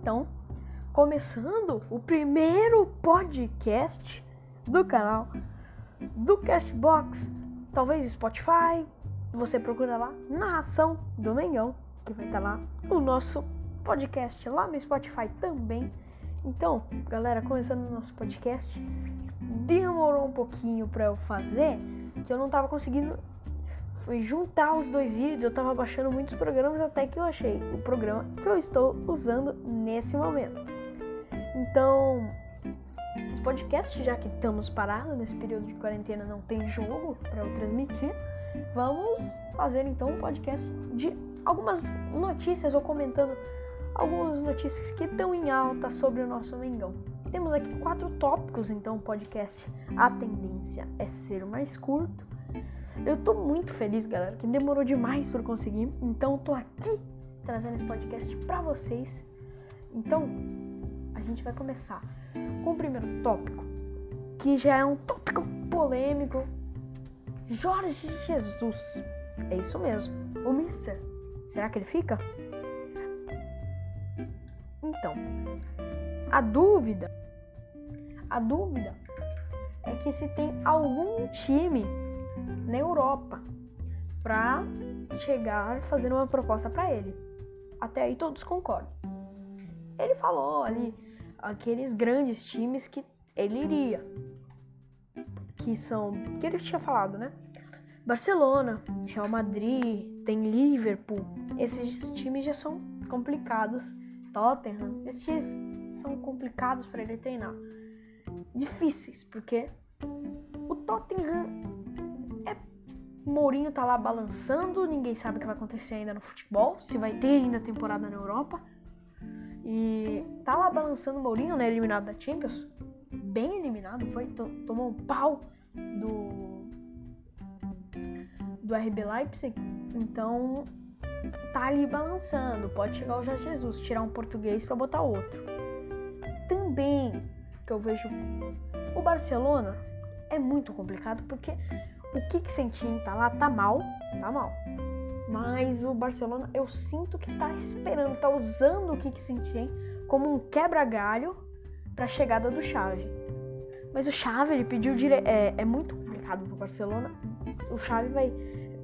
Então, começando o primeiro podcast do canal do Castbox, talvez Spotify, você procura lá Narração do Mengão, que vai estar lá o nosso podcast lá no Spotify também. Então, galera, começando o nosso podcast, demorou um pouquinho para eu fazer, que eu não tava conseguindo foi juntar os dois vídeos. Eu tava baixando muitos programas até que eu achei o programa que eu estou usando nesse momento. Então, os podcasts, já que estamos parados nesse período de quarentena, não tem jogo para eu transmitir, vamos fazer então um podcast de algumas notícias ou comentando algumas notícias que estão em alta sobre o nosso Mengão. Temos aqui quatro tópicos, então, o podcast. A tendência é ser mais curto eu tô muito feliz, galera, que demorou demais para conseguir. Então, eu tô aqui trazendo esse podcast para vocês. Então, a gente vai começar com o primeiro tópico, que já é um tópico polêmico. Jorge Jesus. É isso mesmo. O Mister. Será que ele fica? Então, a dúvida, a dúvida é que se tem algum time na Europa para chegar fazendo uma proposta para ele. Até aí todos concordam. Ele falou ali aqueles grandes times que ele iria, que são que ele tinha falado, né? Barcelona, Real Madrid, tem Liverpool. Esses times já são complicados. Tottenham, esses times são complicados para ele treinar. Difíceis, porque o Tottenham Mourinho tá lá balançando, ninguém sabe o que vai acontecer ainda no futebol, se vai ter ainda temporada na Europa. E tá lá balançando o Mourinho, né? Eliminado da Champions. Bem eliminado, foi. Tomou um pau do. do RB Leipzig. Então tá ali balançando. Pode chegar o Jorge Jesus, tirar um português para botar outro. Também que eu vejo o Barcelona é muito complicado porque o que que Sentim tá lá, tá mal, tá mal. Mas o Barcelona, eu sinto que tá esperando, tá usando o que que Sentim como um quebra-galho para a chegada do Xavi. Mas o Xavi, ele pediu dire... é, é muito complicado pro Barcelona. O Xavi vai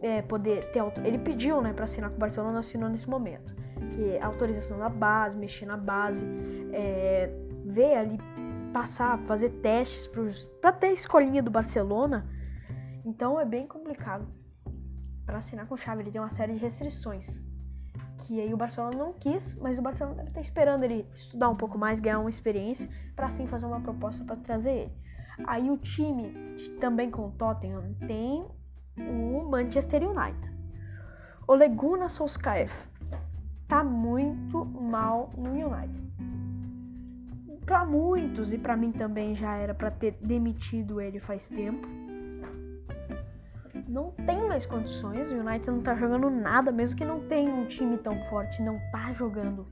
é, poder ter ele pediu, né, para assinar com o Barcelona, assinou nesse momento, que é autorização da base, mexer na base, é, ver ali passar, fazer testes para ter a escolinha do Barcelona então é bem complicado para assinar com chave. Ele tem uma série de restrições que aí o Barcelona não quis, mas o Barcelona deve estar esperando ele estudar um pouco mais, ganhar uma experiência para assim fazer uma proposta para trazer ele. Aí o time também com o Tottenham tem o Manchester United. O Leguna Solskjaer tá muito mal no United. Para muitos e para mim também já era para ter demitido ele faz tempo não tem mais condições. O United não tá jogando nada, mesmo que não tenha um time tão forte, não tá jogando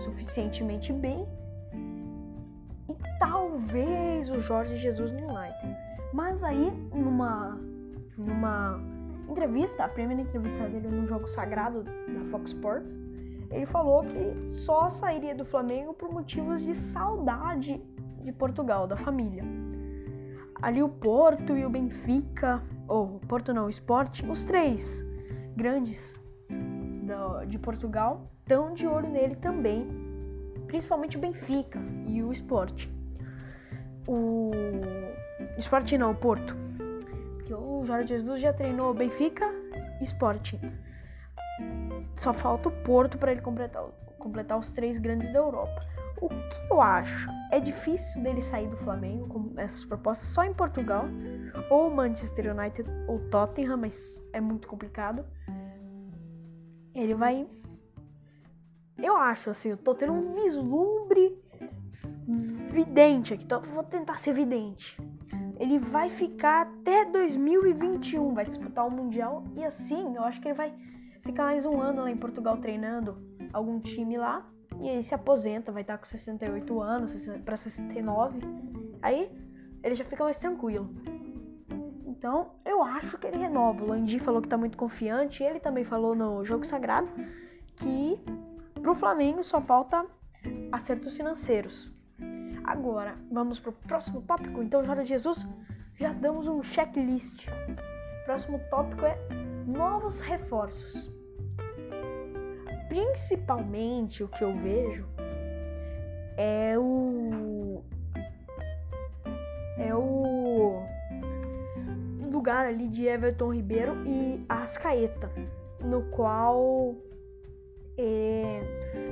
suficientemente bem. E talvez o Jorge Jesus no United. Mas aí, numa, numa entrevista, a primeira entrevista dele no jogo sagrado da Fox Sports, ele falou que só sairia do Flamengo por motivos de saudade de Portugal, da família. Ali o Porto e o Benfica ou Porto não, Sport, os três grandes de Portugal estão de olho nele também, principalmente o Benfica e o Sport. O Sport não, o Porto. Porque o Jorge Jesus já treinou Benfica e Sport. Só falta o Porto para ele completar, completar os três grandes da Europa. O que eu acho? É difícil dele sair do Flamengo com essas propostas só em Portugal, ou Manchester United ou Tottenham, mas é muito complicado. Ele vai. Eu acho assim, eu tô tendo um vislumbre vidente aqui, então vou tentar ser vidente. Ele vai ficar até 2021, vai disputar o Mundial e assim, eu acho que ele vai ficar mais um ano lá em Portugal treinando algum time lá e aí se aposenta, vai estar com 68 anos, para 69. Aí ele já fica mais tranquilo. Então, eu acho que ele renova. O Landim falou que tá muito confiante. Ele também falou no jogo sagrado que pro Flamengo só falta acertos financeiros. Agora, vamos para o próximo tópico. Então, Jorge Jesus, já damos um checklist. Próximo tópico é novos reforços. Principalmente o que eu vejo é o é o lugar ali de Everton Ribeiro e Arrascaeta, no qual é,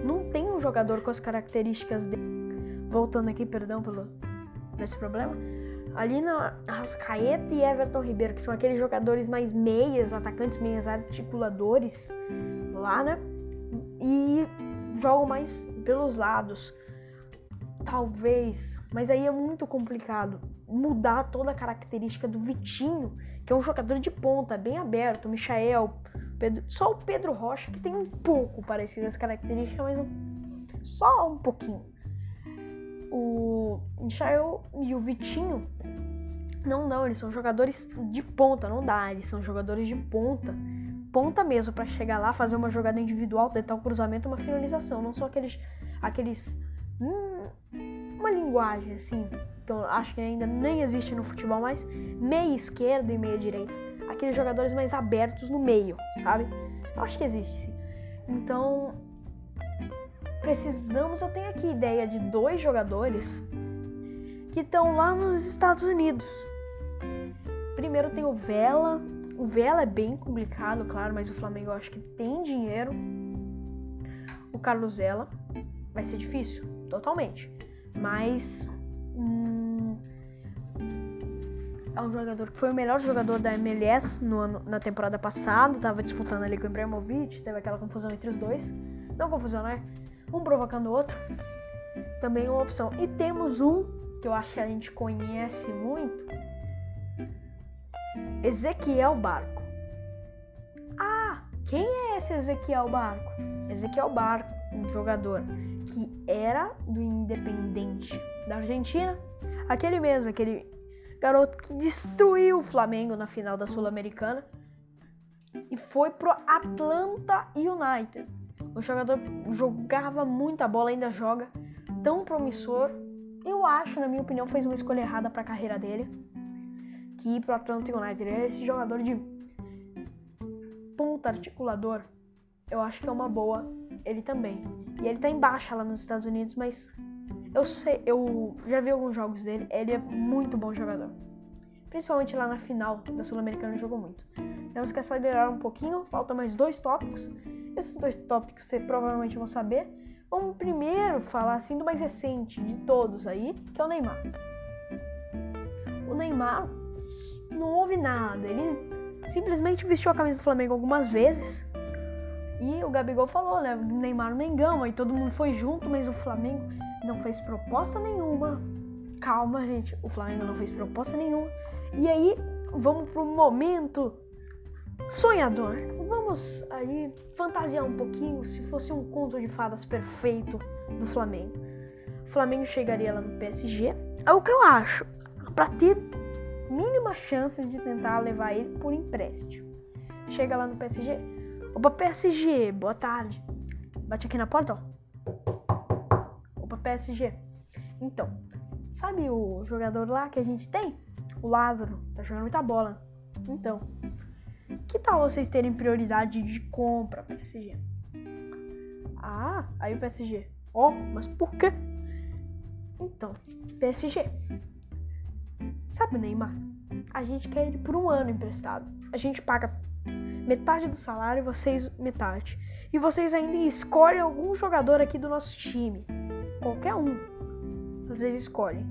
não tem um jogador com as características dele. Voltando aqui, perdão pelo esse problema. Ali na Arrascaeta e Everton Ribeiro, que são aqueles jogadores mais meias, atacantes meias articuladores lá, né? E jogam mais pelos lados. Talvez, mas aí é muito complicado mudar toda a característica do Vitinho, que é um jogador de ponta, bem aberto, Michael, Pedro, só o Pedro Rocha que tem um pouco parecido as características, mas um, só um pouquinho. O Michael e o Vitinho não, não, eles são jogadores de ponta, não dá, eles são jogadores de ponta. Ponta mesmo para chegar lá, fazer uma jogada individual, tentar um cruzamento, uma finalização, não são aqueles aqueles uma linguagem assim, que eu acho que ainda nem existe no futebol mais, meia esquerda e meia direita. Aqueles jogadores mais abertos no meio, sabe? Eu acho que existe. Então, precisamos, eu tenho aqui ideia de dois jogadores que estão lá nos Estados Unidos. Primeiro tem o Vela. O Vela é bem complicado, claro, mas o Flamengo eu acho que tem dinheiro. O Carlos Vela vai ser difícil, totalmente. Mas hum, é um jogador que foi o melhor jogador da MLS no ano, na temporada passada. Tava disputando ali com o Ibrahimovic, teve aquela confusão entre os dois. Não confusão, né? Um provocando o outro. Também uma opção. E temos um que eu acho que a gente conhece muito. Ezequiel Barco. Ah, quem é esse Ezequiel Barco? Ezequiel Barco, um jogador que era do Independente da Argentina, aquele mesmo, aquele garoto que destruiu o Flamengo na final da Sul-Americana e foi pro Atlanta United. O jogador jogava muita bola, ainda joga, tão promissor. Eu acho, na minha opinião, fez uma escolha errada para a carreira dele, que ir pro Atlanta United. Ele é esse jogador de ponta articulador. Eu acho que é uma boa ele também. E ele tá em baixa lá nos Estados Unidos, mas eu sei, eu já vi alguns jogos dele, ele é muito bom jogador. Principalmente lá na final da Sul-Americana jogou muito. Temos que acelerar um pouquinho, falta mais dois tópicos. Esses dois tópicos você provavelmente vão saber. Vamos primeiro falar assim do mais recente de todos aí, que é o Neymar. O Neymar não houve nada, ele simplesmente vestiu a camisa do Flamengo algumas vezes, e o Gabigol falou, né? Neymar no Mengão, aí todo mundo foi junto, mas o Flamengo não fez proposta nenhuma. Calma, gente, o Flamengo não fez proposta nenhuma. E aí, vamos pro momento sonhador. Vamos aí fantasiar um pouquinho se fosse um conto de fadas perfeito do Flamengo. O Flamengo chegaria lá no PSG. É o que eu acho, para ter mínimas chances de tentar levar ele por empréstimo. Chega lá no PSG, Opa, PSG, boa tarde. Bate aqui na porta, ó. Opa, PSG. Então, sabe o jogador lá que a gente tem? O Lázaro. Tá jogando muita bola. Então, que tal vocês terem prioridade de compra, PSG? Ah, aí o PSG. Ó, oh, mas por quê? Então, PSG. Sabe o Neymar? A gente quer ele por um ano emprestado. A gente paga metade do salário vocês metade. E vocês ainda escolhem algum jogador aqui do nosso time. Qualquer um. Vocês escolhem.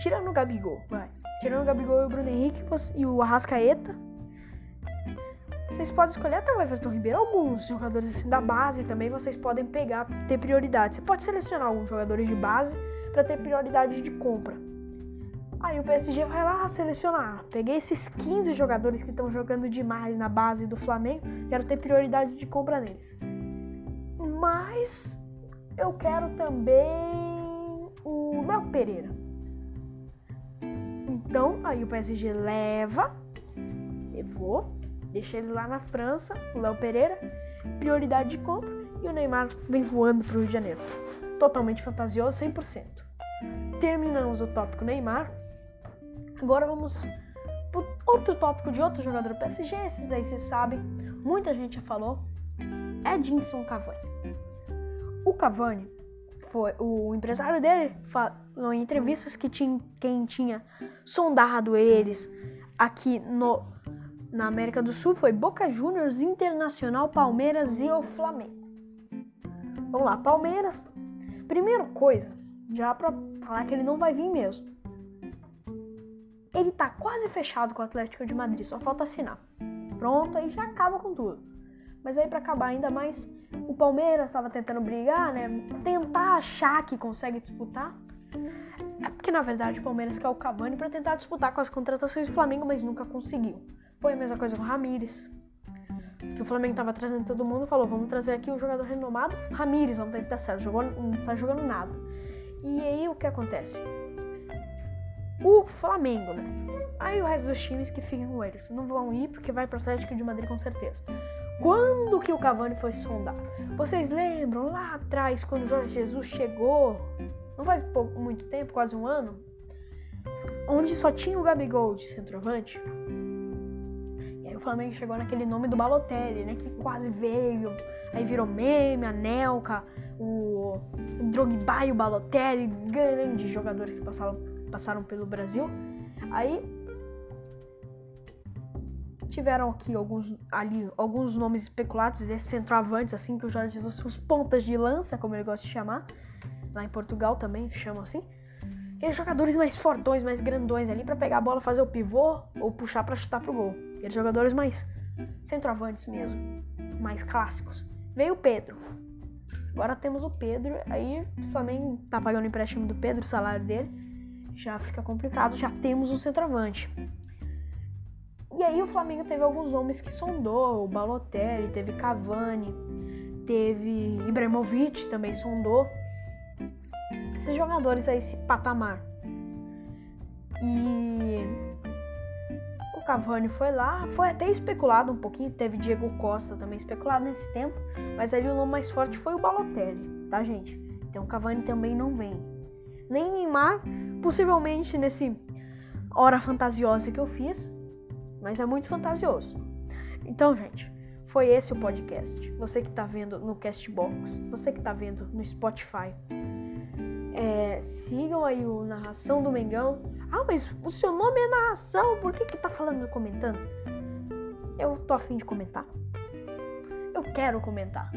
Tirando o Gabigol, vai. Tirando o Gabigol e o Bruno Henrique e o Arrascaeta. Vocês podem escolher até o Everton Ribeiro. Alguns jogadores assim, da base também vocês podem pegar, ter prioridade. Você pode selecionar alguns jogadores de base para ter prioridade de compra. Aí o PSG vai lá selecionar. Peguei esses 15 jogadores que estão jogando demais na base do Flamengo, quero ter prioridade de compra neles. Mas eu quero também o Léo Pereira. Então, aí o PSG leva, levou, deixa ele lá na França, o Léo Pereira, prioridade de compra, e o Neymar vem voando para o Rio de Janeiro. Totalmente fantasioso, 100%. Terminamos o tópico Neymar. Agora vamos para outro tópico de outro jogador do PSG. Esses daí vocês sabem, muita gente já falou. Edinson Cavani. O Cavani foi o empresário dele falou em entrevistas que tinha, quem tinha sondado eles aqui no na América do Sul foi Boca Juniors, Internacional, Palmeiras e o Flamengo. Vamos lá, Palmeiras. Primeira coisa, já pra falar que ele não vai vir mesmo. Ele tá quase fechado com o Atlético de Madrid, só falta assinar. Pronto, aí já acaba com tudo. Mas aí para acabar ainda mais, o Palmeiras estava tentando brigar, né? Tentar achar que consegue disputar. É porque na verdade o Palmeiras quer o Cavani para tentar disputar com as contratações do Flamengo, mas nunca conseguiu. Foi a mesma coisa com o Ramires. Que o Flamengo tava trazendo todo mundo, falou: vamos trazer aqui um jogador renomado, Ramires, vamos ver se dá certo. Jogou, não tá jogando nada. E aí o que acontece? O Flamengo, né? Aí o resto dos times que ficam com eles não vão ir porque vai pro Atlético de Madrid com certeza. Quando que o Cavani foi sondado? Vocês lembram lá atrás quando o Jorge Jesus chegou? Não faz pouco, muito tempo, quase um ano, onde só tinha o Gabigol de centroavante Flamengo chegou naquele nome do Balotelli, né? Que quase veio. Aí virou meme, a Nelka, o Drogba e o Balotelli, grandes jogadores que passaram, passaram pelo Brasil. Aí tiveram aqui alguns ali alguns nomes especulados desses centroavantes assim que o Jorge Jesus os pontas de lança como ele gosta de chamar lá em Portugal também chamam assim aqueles jogadores mais fortões mais grandões ali para pegar a bola fazer o pivô ou puxar para chutar pro gol Aqueles jogadores mais centroavantes mesmo, mais clássicos. Veio o Pedro. Agora temos o Pedro, aí o Flamengo tá pagando o empréstimo do Pedro, o salário dele. Já fica complicado, já temos um centroavante. E aí o Flamengo teve alguns nomes que sondou, o Balotelli, teve Cavani, teve Ibrahimovic também sondou. Esses jogadores aí, esse patamar. E o Cavani foi lá, foi até especulado um pouquinho, teve Diego Costa também especulado nesse tempo, mas ali o nome mais forte foi o Balotelli, tá, gente? Então o Cavani também não vem. Nem Neymar, possivelmente nesse hora fantasiosa que eu fiz, mas é muito fantasioso. Então, gente, foi esse o podcast. Você que tá vendo no Castbox, você que tá vendo no Spotify, é, sigam aí o Narração do Mengão. Ah, mas o seu nome é narração, por que que tá falando e comentando? Eu tô afim de comentar. Eu quero comentar.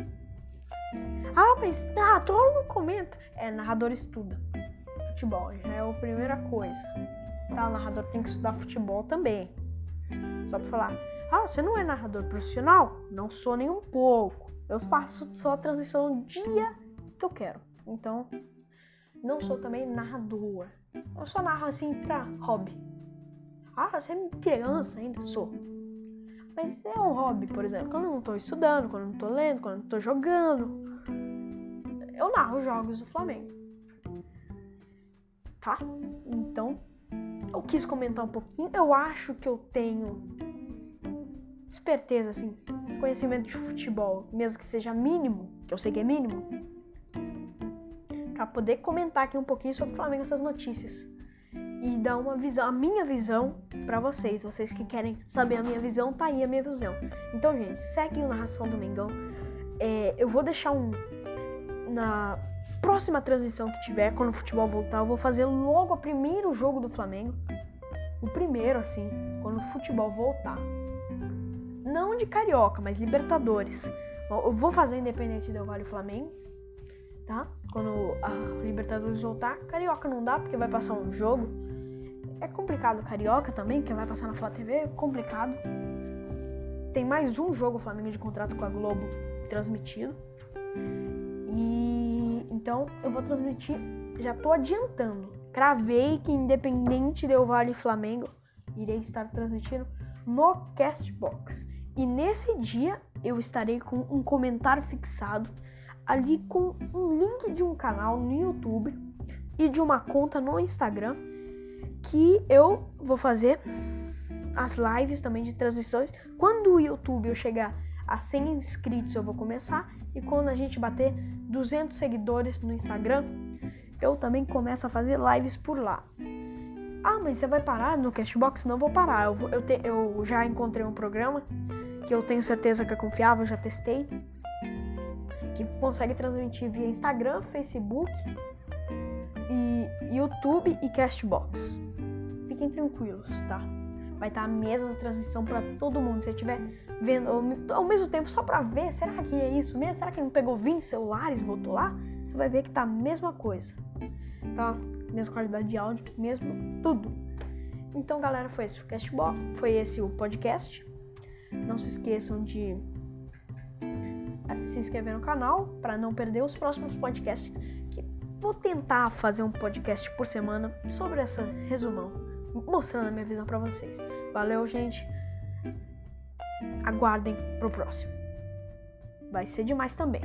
Ah, mas narrador não comenta. É, narrador estuda. Futebol já é a primeira coisa. Tá, o narrador tem que estudar futebol também. Só pra falar. Ah, você não é narrador profissional? Não sou nem um pouco. Eu faço só a transição dia que eu quero. Então, não sou também narrador. Eu só narro assim pra hobby. Ah, você é criança ainda? Sou. Mas é um hobby, por exemplo, quando eu não tô estudando, quando eu não tô lendo, quando eu não tô jogando. Eu narro jogos do Flamengo. Tá? Então, eu quis comentar um pouquinho. Eu acho que eu tenho esperteza, assim, conhecimento de futebol, mesmo que seja mínimo, que eu sei que é mínimo para poder comentar aqui um pouquinho sobre o Flamengo essas notícias e dar uma visão, a minha visão para vocês. Vocês que querem saber a minha visão, tá aí a minha visão. Então, gente, segue o Narração do Mengão. É, eu vou deixar um na próxima transmissão que tiver, quando o futebol voltar, eu vou fazer logo o primeiro jogo do Flamengo. O primeiro, assim, quando o futebol voltar. Não de Carioca, mas Libertadores. Eu vou fazer Independente Del Vale Flamengo, tá? quando a Libertadores voltar. Carioca não dá, porque vai passar um jogo. É complicado Carioca também, que vai passar na Flá TV, é complicado. Tem mais um jogo Flamengo de contrato com a Globo transmitido. E então eu vou transmitir, já tô adiantando. Cravei que independente do Vale Flamengo, irei estar transmitindo no Castbox. E nesse dia eu estarei com um comentário fixado ali com um link de um canal no YouTube e de uma conta no Instagram que eu vou fazer as lives também de transições. Quando o YouTube eu chegar a 100 inscritos eu vou começar e quando a gente bater 200 seguidores no Instagram, eu também começo a fazer lives por lá. Ah, mas você vai parar no Castbox? Não vou parar. Eu, vou, eu, te, eu já encontrei um programa que eu tenho certeza que é confiável, já testei, que consegue transmitir via Instagram, Facebook e YouTube e Castbox. Fiquem tranquilos, tá? Vai estar a mesma transmissão para todo mundo. Se estiver vendo ao, mesmo tempo só para ver, será que é isso mesmo? Será que não pegou 20 celulares e botou lá? Você vai ver que tá a mesma coisa. Tá? Mesma qualidade de áudio, mesmo tudo. Então, galera, foi esse o foi esse o podcast. Não se esqueçam de eh, se inscrever no canal para não perder os próximos podcasts. Que vou tentar fazer um podcast por semana sobre essa resumão, mostrando a minha visão para vocês. Valeu, gente. Aguardem pro próximo. Vai ser demais também.